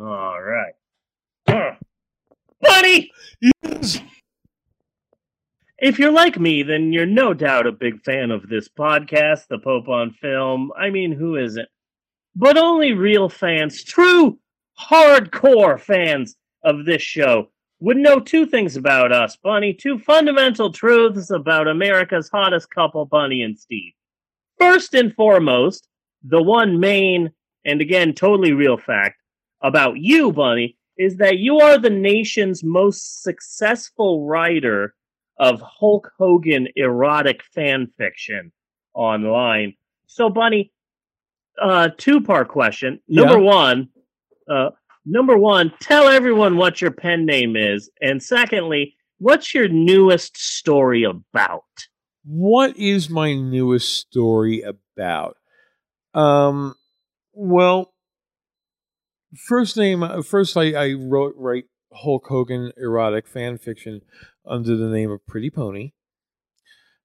All right. Uh, Buddy! Yes. If you're like me, then you're no doubt a big fan of this podcast, The Pope on Film. I mean, who isn't? But only real fans, true hardcore fans of this show, would know two things about us, Bunny. Two fundamental truths about America's hottest couple, Bunny and Steve. First and foremost, the one main and again totally real fact about you, Bunny, is that you are the nation's most successful writer of Hulk Hogan erotic fan fiction online. So, Bunny, uh, two part question. Number Yeah. one, uh, number one, tell everyone what your pen name is, and secondly, what's your newest story about? What is my newest story about? Um, well, first name, uh, first I, I wrote write Hulk Hogan erotic fan fiction under the name of Pretty Pony.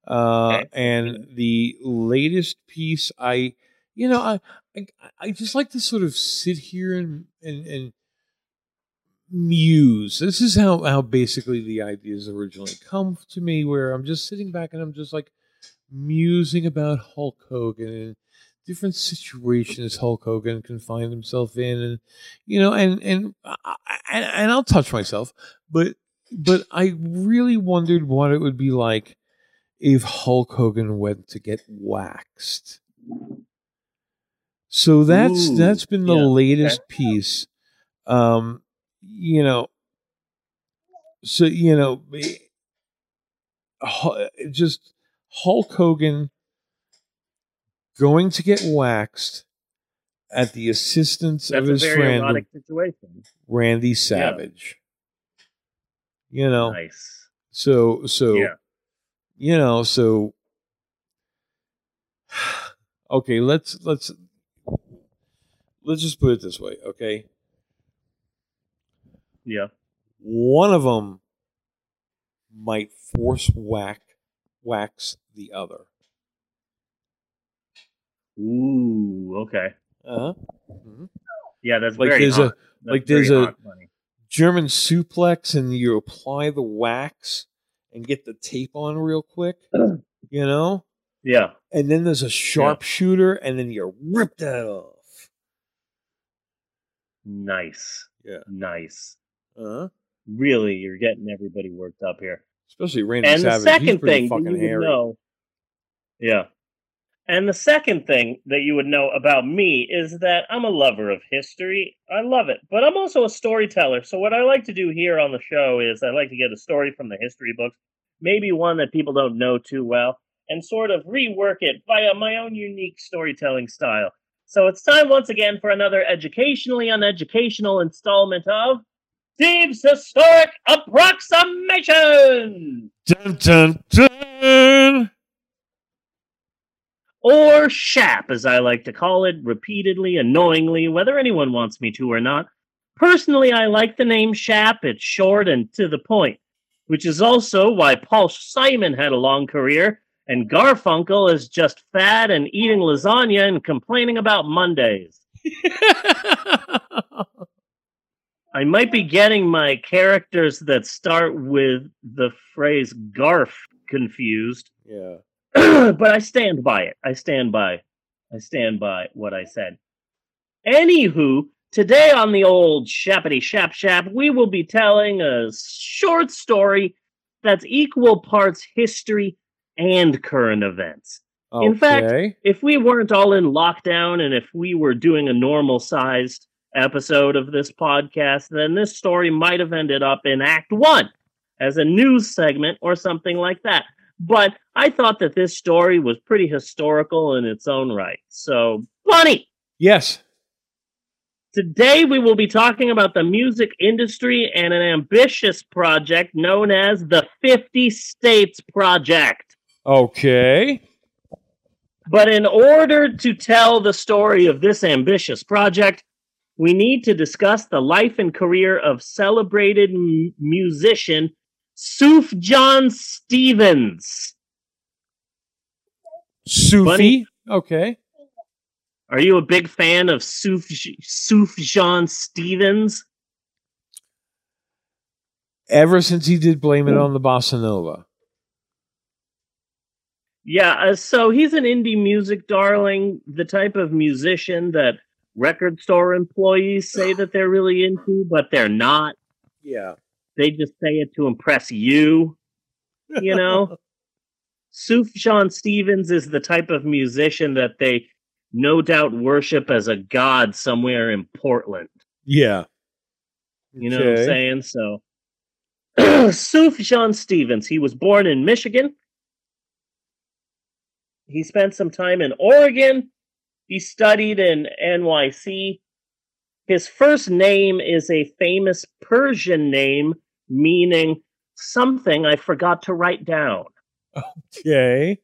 Uh, Okay. and the latest piece, I, you know, I, I, I just like to sort of sit here and and and muse. This is how how basically the ideas originally come to me, where I'm just sitting back and I'm just like musing about Hulk Hogan and different situations Hulk Hogan can find himself in, and you know, and and and, and I'll touch myself, but but I really wondered what it would be like if Hulk Hogan went to get waxed. So that's Ooh, that's been the yeah, latest piece. Um, you know, so you know, just Hulk Hogan going to get waxed at the assistance That's of his friend. Randy Savage. You know, Nice. so so Yeah. you know, so okay, let's let's let's just put it this way, okay? Yeah. One of them might force whack wax the other. Ooh. Okay. Uh-huh. Yeah, that's Like very there's hot. a That's like there's a- hot, Bunny. German suplex and you apply the wax and get the tape on real quick, you know? Yeah. And then there's a sharpshooter and then you rip that off. Nice. Yeah. Nice. Uh-huh. Really, you're getting everybody worked up here. Especially Randy and Savage. the He's second pretty thing fucking you hairy. know, yeah. And the second thing that you would know about me is that I'm a lover of history. I love it, but I'm also a storyteller. So what I like to do here on the show is I like to get a story from the history books, maybe one that people don't know too well, and sort of rework it via my own unique storytelling style. So it's time once again for another educationally uneducational installment of Steve's Historic Approximation! Dun, dun, dun. Or SHAP, as I like to call it, repeatedly, annoyingly, whether anyone wants me to or not. Personally, I like the name SHAP. It's short and to the point, which is also why Paul Simon had a long career and Garfunkel is just fat and eating lasagna and complaining about Mondays. I might be getting my characters that start with the phrase Garf confused, yeah. but I stand by it. I stand by. I stand by what I said. Anywho, today on the old Shappity Shap Shap, we will be telling a short story that's equal parts history and current events. In fact, If we weren't all in lockdown and if we were doing a normal sized episode of this podcast, then this story might have ended up in Act One as a news segment or something like that. But I thought that this story was pretty historical in its own right. So, Bunny, yes. today we will be talking about the music industry and an ambitious project known as the 50 States Project. Okay. But in order to tell the story of this ambitious project, we need to discuss the life and career of celebrated m- musician Suf John Stevens. Sufi. Bunny. Okay. Are you a big fan of suf john Stevens? Ever since he did Blame It on the Bossa Nova. Yeah, uh, so he's an indie music darling, the type of musician that record store employees say that they're really into, but they're not. Yeah. They just say it to impress you. You know? Sufjan Stevens is the type of musician that they no doubt worship as a god somewhere in Portland. Yeah. You know okay. what I'm saying? So Sufjan Stevens, he was born in Michigan. He spent some time in Oregon. He studied in NYC. His first name is a famous Persian name meaning something I forgot to write down. Okay.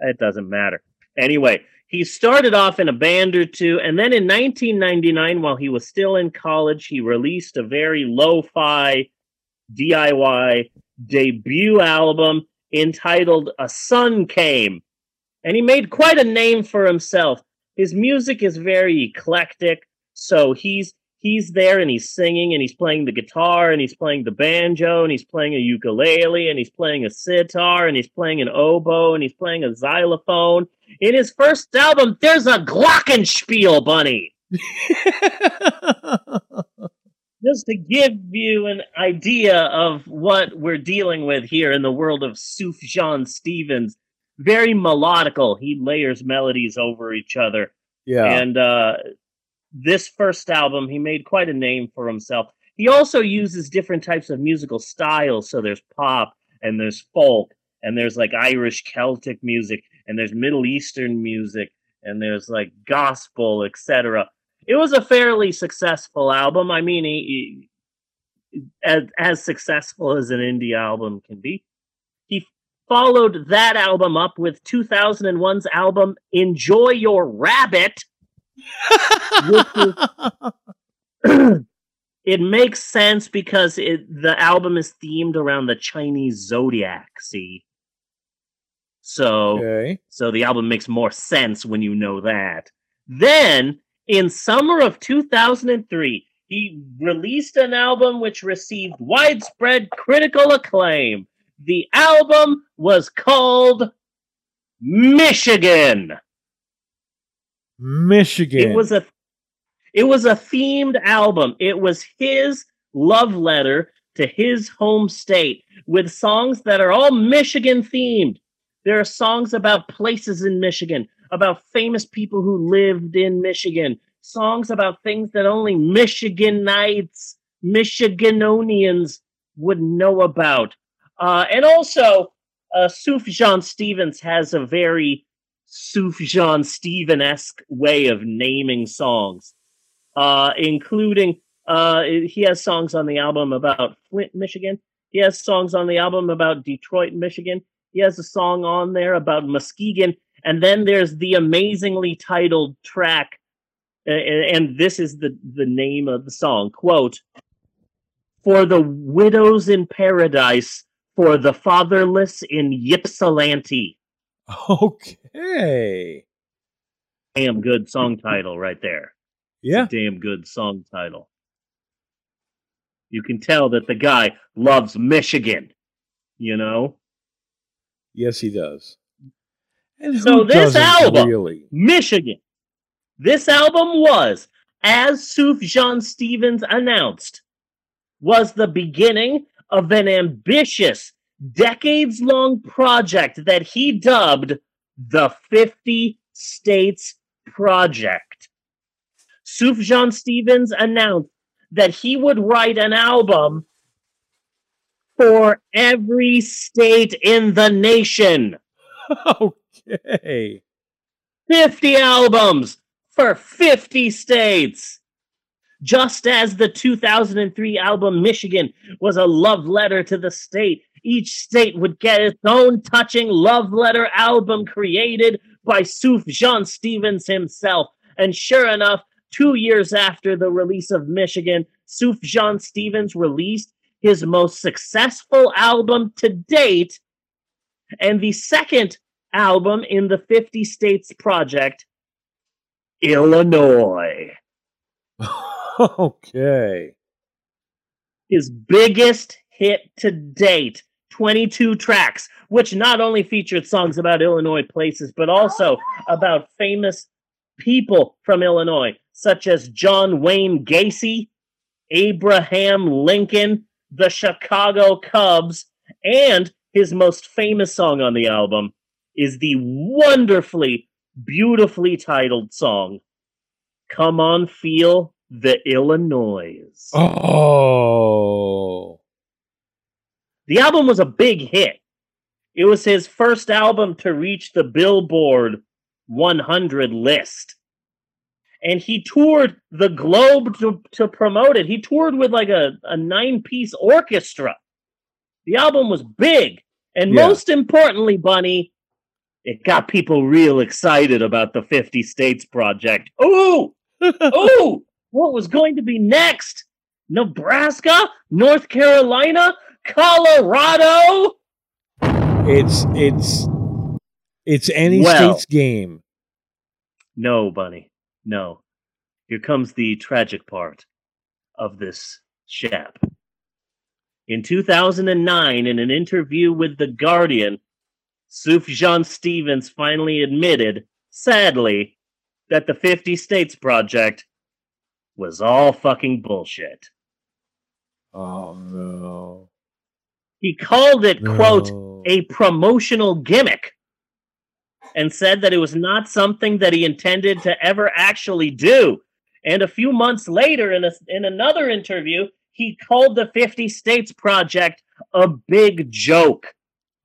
It doesn't matter. Anyway, he started off in a band or two, and then in 1999, while he was still in college, he released a very lo fi DIY debut album entitled A Sun Came. And he made quite a name for himself. His music is very eclectic, so he's he's there and he's singing and he's playing the guitar and he's playing the banjo and he's playing a ukulele and he's playing a sitar and he's playing an oboe and he's playing a xylophone. In his first album, there's a glockenspiel bunny. Just to give you an idea of what we're dealing with here in the world of Sufjan Stevens. Very melodical. He layers melodies over each other. Yeah. And uh this first album, he made quite a name for himself. He also uses different types of musical styles. So there's pop and there's folk and there's like Irish Celtic music and there's Middle Eastern music and there's like gospel, etc. It was a fairly successful album. I mean, he, he, as, as successful as an indie album can be. He followed that album up with 2001's album Enjoy Your Rabbit, it makes sense because it, the album is themed around the Chinese zodiac. See, so okay. so the album makes more sense when you know that. Then in summer of 2003, he released an album which received widespread critical acclaim. The album was called Michigan. Michigan. It was a it was a themed album. It was his love letter to his home state with songs that are all Michigan themed. There are songs about places in Michigan, about famous people who lived in Michigan, songs about things that only Michiganites, Michiganonians would know about. Uh, and also, uh, Sufjan Stevens has a very Sufjan Steven esque way of naming songs, uh, including uh, he has songs on the album about Flint, Michigan. He has songs on the album about Detroit, Michigan. He has a song on there about Muskegon. And then there's the amazingly titled track, and this is the, the name of the song quote, For the widows in paradise, for the fatherless in Ypsilanti. Okay. Damn good song title right there. Yeah. damn good song title. You can tell that the guy loves Michigan, you know? Yes, he does. And so this album, really? Michigan, this album was, as Sufjan Stevens announced, was the beginning of an ambitious decades long project that he dubbed the 50 States Project. Sufjan Stevens announced that he would write an album for every state in the nation. Okay. 50 albums for 50 states. Just as the 2003 album Michigan was a love letter to the state, each state would get its own touching love letter album created by Sufjan Stevens himself. And sure enough, two years after the release of Michigan, Sufjan Stevens released his most successful album to date and the second album in the 50 States Project Illinois. okay. His biggest hit to date 22 tracks, which not only featured songs about Illinois places, but also about famous people from Illinois, such as John Wayne Gacy, Abraham Lincoln, the Chicago Cubs, and his most famous song on the album is the wonderfully, beautifully titled song, Come On Feel the Illinois. Oh. The album was a big hit. It was his first album to reach the Billboard 100 list. And he toured the globe to, to promote it. He toured with like a, a nine piece orchestra. The album was big. And Yeah. most importantly, Bunny, it got people real excited about the 50 States Project. Ooh! Ooh! What was going to be next? Nebraska? North Carolina? Colorado? It's it's it's any Well. state's game. No, Bunny. No. Here comes the tragic part of this shap. In 2009, in an interview with The Guardian, Sufjan Stevens finally admitted, sadly, that the 50 States Project was all fucking bullshit. Oh no. He called it, quote, No. a promotional gimmick and said that it was not something that he intended to ever actually do. And a few months later, in, a, in another interview, he called the 50 States Project a big joke.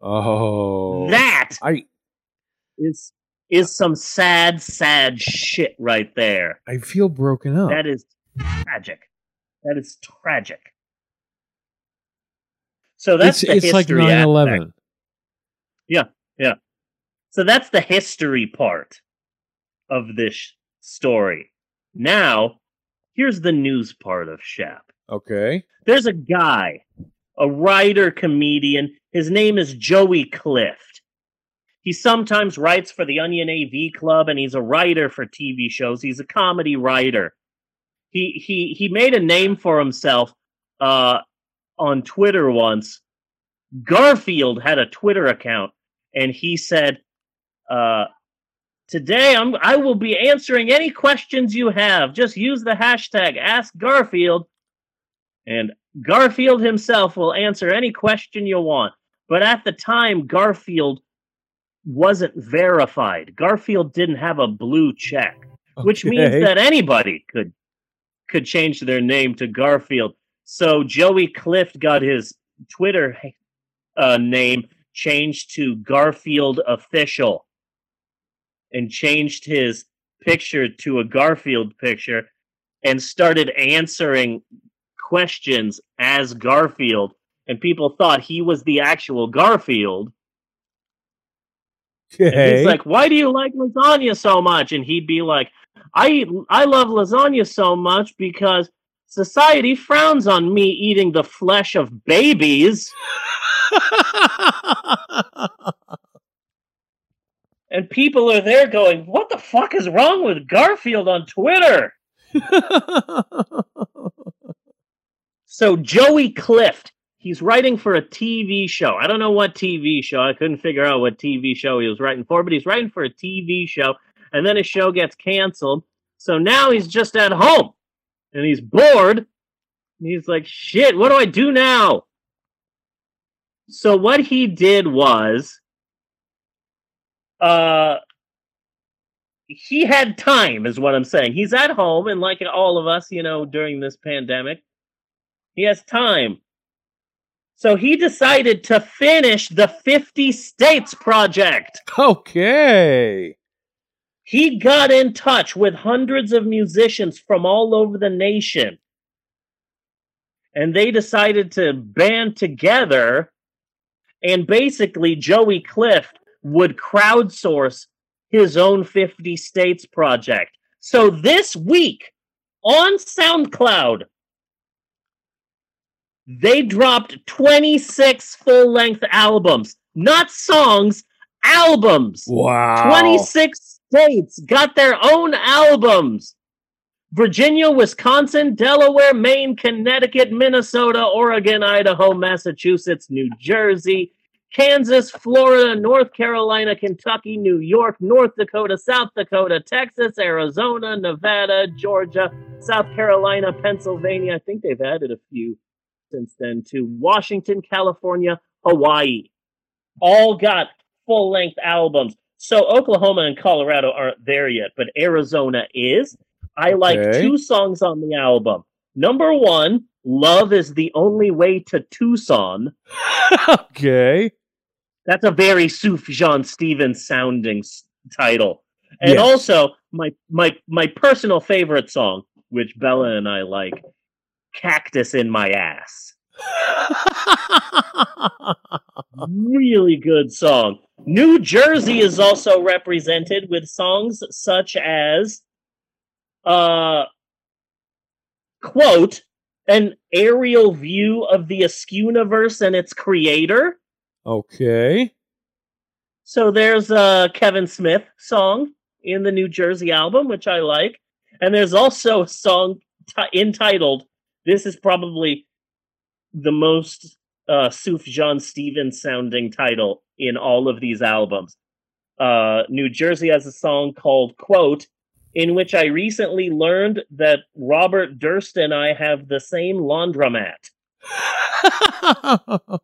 Oh. That I is is some sad, sad shit right there. I feel broken up. That is tragic. That is tragic. So that's it's the it's like history 9/11. aspect. So that's the history part of this story. Now, here's the news part of Shap. Okay. There's a guy, a writer comedian. His name is Joey Clift. He sometimes writes for the Onion AV Club and he's a writer for TV shows. He's a comedy writer. He he he made a name for himself uh on Twitter once. Garfield had a Twitter account and he said uh Today, I'm, I will be answering any questions you have. Just use the hashtag Ask Garfield, and Garfield himself will answer any question you want. But at the time, Garfield wasn't verified. Garfield didn't have a blue check, which means that anybody could could change their name to Garfield. So Joey Clift got his Twitter uh, name changed to Garfield Official and changed his picture to a Garfield picture and started answering questions as Garfield. And people thought he was the actual Garfield. Okay. he's like, "Why do you like lasagna so much?" And he'd be like, "I I love lasagna so much because society frowns on me eating the flesh of babies." And people are there going, "What the fuck is wrong with Garfield on Twitter?" So Joey Clift, he's writing for a TV show. I don't know what TV show. I couldn't figure out what TV show he was writing for, but he's writing for a TV show, and then his show gets canceled. So now he's just at home, and he's bored. And he's like, "Shit, what do I do now?" So what he did was, uh, he had time, is what I'm saying. He's at home, and like all of us, you know, during this pandemic, he has time. So he decided to finish the 50 States Project. okay. He got in touch with hundreds of musicians from all over the nation. And they decided to band together. And basically, Joey Clift would crowdsource his own 50 States Project. So this week on SoundCloud, they dropped 26 full length albums, not songs, albums. Wow. 26 states got their own albums. Virginia, Wisconsin, Delaware, Maine, Connecticut, Minnesota, Oregon, Idaho, Massachusetts, New Jersey, Kansas, Florida, North Carolina, Kentucky, New York, North Dakota, South Dakota, Texas, Arizona, Nevada, Georgia, South Carolina, Pennsylvania. I think they've added a few since then to Washington, California, Hawaii. All got full length albums. So Oklahoma and Colorado aren't there yet, but Arizona is. I like Okay. two songs on the album. Number one, Love is the Only Way to Tucson. okay. That's a very Sufjan Stevens sounding s- title. And Yes. also my my my personal favorite song, which Bella and I like, Cactus in My Ass. Really good song. New Jersey is also represented with songs such as uh quote an aerial view of the askew universe and its creator. okay. So there's a Kevin Smith song in the New Jersey album, which I like. And there's also a song t- entitled, this is probably the most uh, Sufjan Stevens sounding title in all of these albums. Uh, New Jersey has a song called, quote, in which I recently learned that Robert Durst and I have the same laundromat.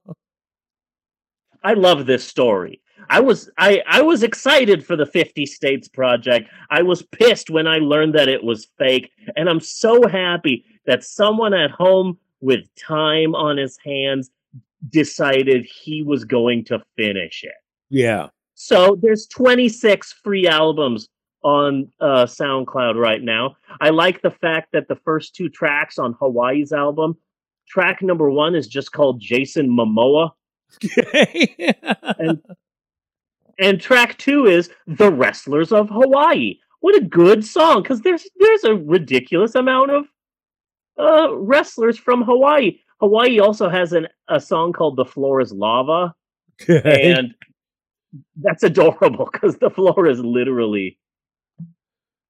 I love this story. I was I I was excited for the 50 states project. I was pissed when I learned that it was fake and I'm so happy that someone at home with time on his hands decided he was going to finish it. yeah. So there's 26 free albums on uh, SoundCloud right now. I like the fact that the first two tracks on Hawaii's album, track number 1 is just called Jason Momoa Okay. and track two is the wrestlers of hawaii what a good song because there's there's a ridiculous amount of uh wrestlers from hawaii hawaii also has an a song called the floor is lava and that's adorable because the floor is literally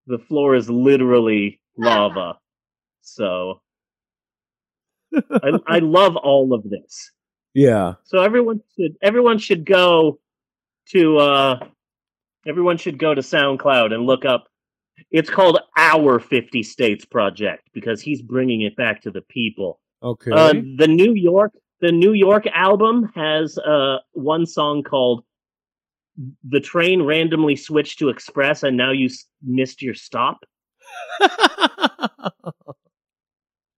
the floor is literally lava so I, I love all of this yeah. So everyone should everyone should go to uh everyone should go to SoundCloud and look up it's called Our 50 States Project because he's bringing it back to the people. Okay. Uh, the New York the New York album has uh one song called The Train Randomly Switched to Express and Now You S- Missed Your Stop. I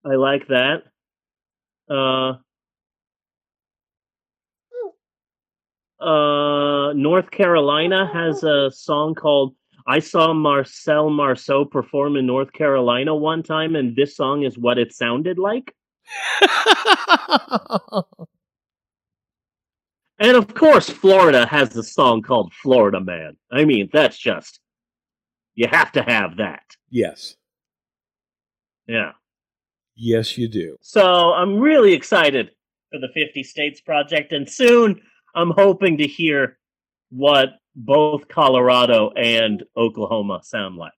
like that. Uh uh North Carolina has a song called I saw Marcel Marceau perform in North Carolina one time and this song is what it sounded like. And of course Florida has a song called Florida Man. I mean, that's just you have to have that. yes. Yeah. Yes, you do. So I'm really excited for the 50 States Project, and soon I'm hoping to hear what both Colorado and Oklahoma sound like.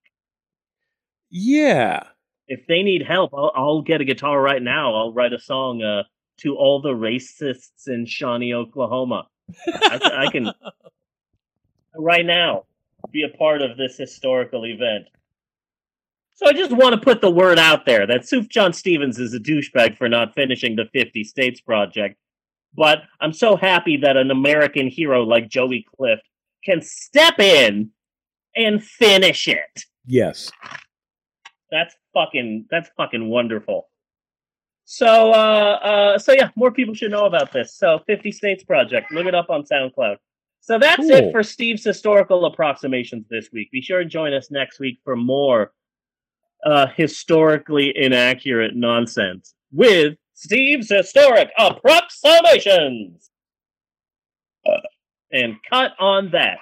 Yeah. If they need help, I'll, I'll get a guitar right now. I'll write a song uh, to all the racists in Shawnee, Oklahoma. I, I can right now be a part of this historical event. So I just want to put the word out there that Suf John Stevens is a douchebag for not finishing the 50 States Project. But I'm so happy that an American hero like Joey Clift can step in and finish it. Yes. That's fucking that's fucking wonderful. So uh uh so yeah, more people should know about this. So 50 States Project, look it up on SoundCloud. So that's Cool. it for Steve's historical approximations this week. Be sure to join us next week for more uh historically inaccurate nonsense with Steve's historic approximations. And cut on that.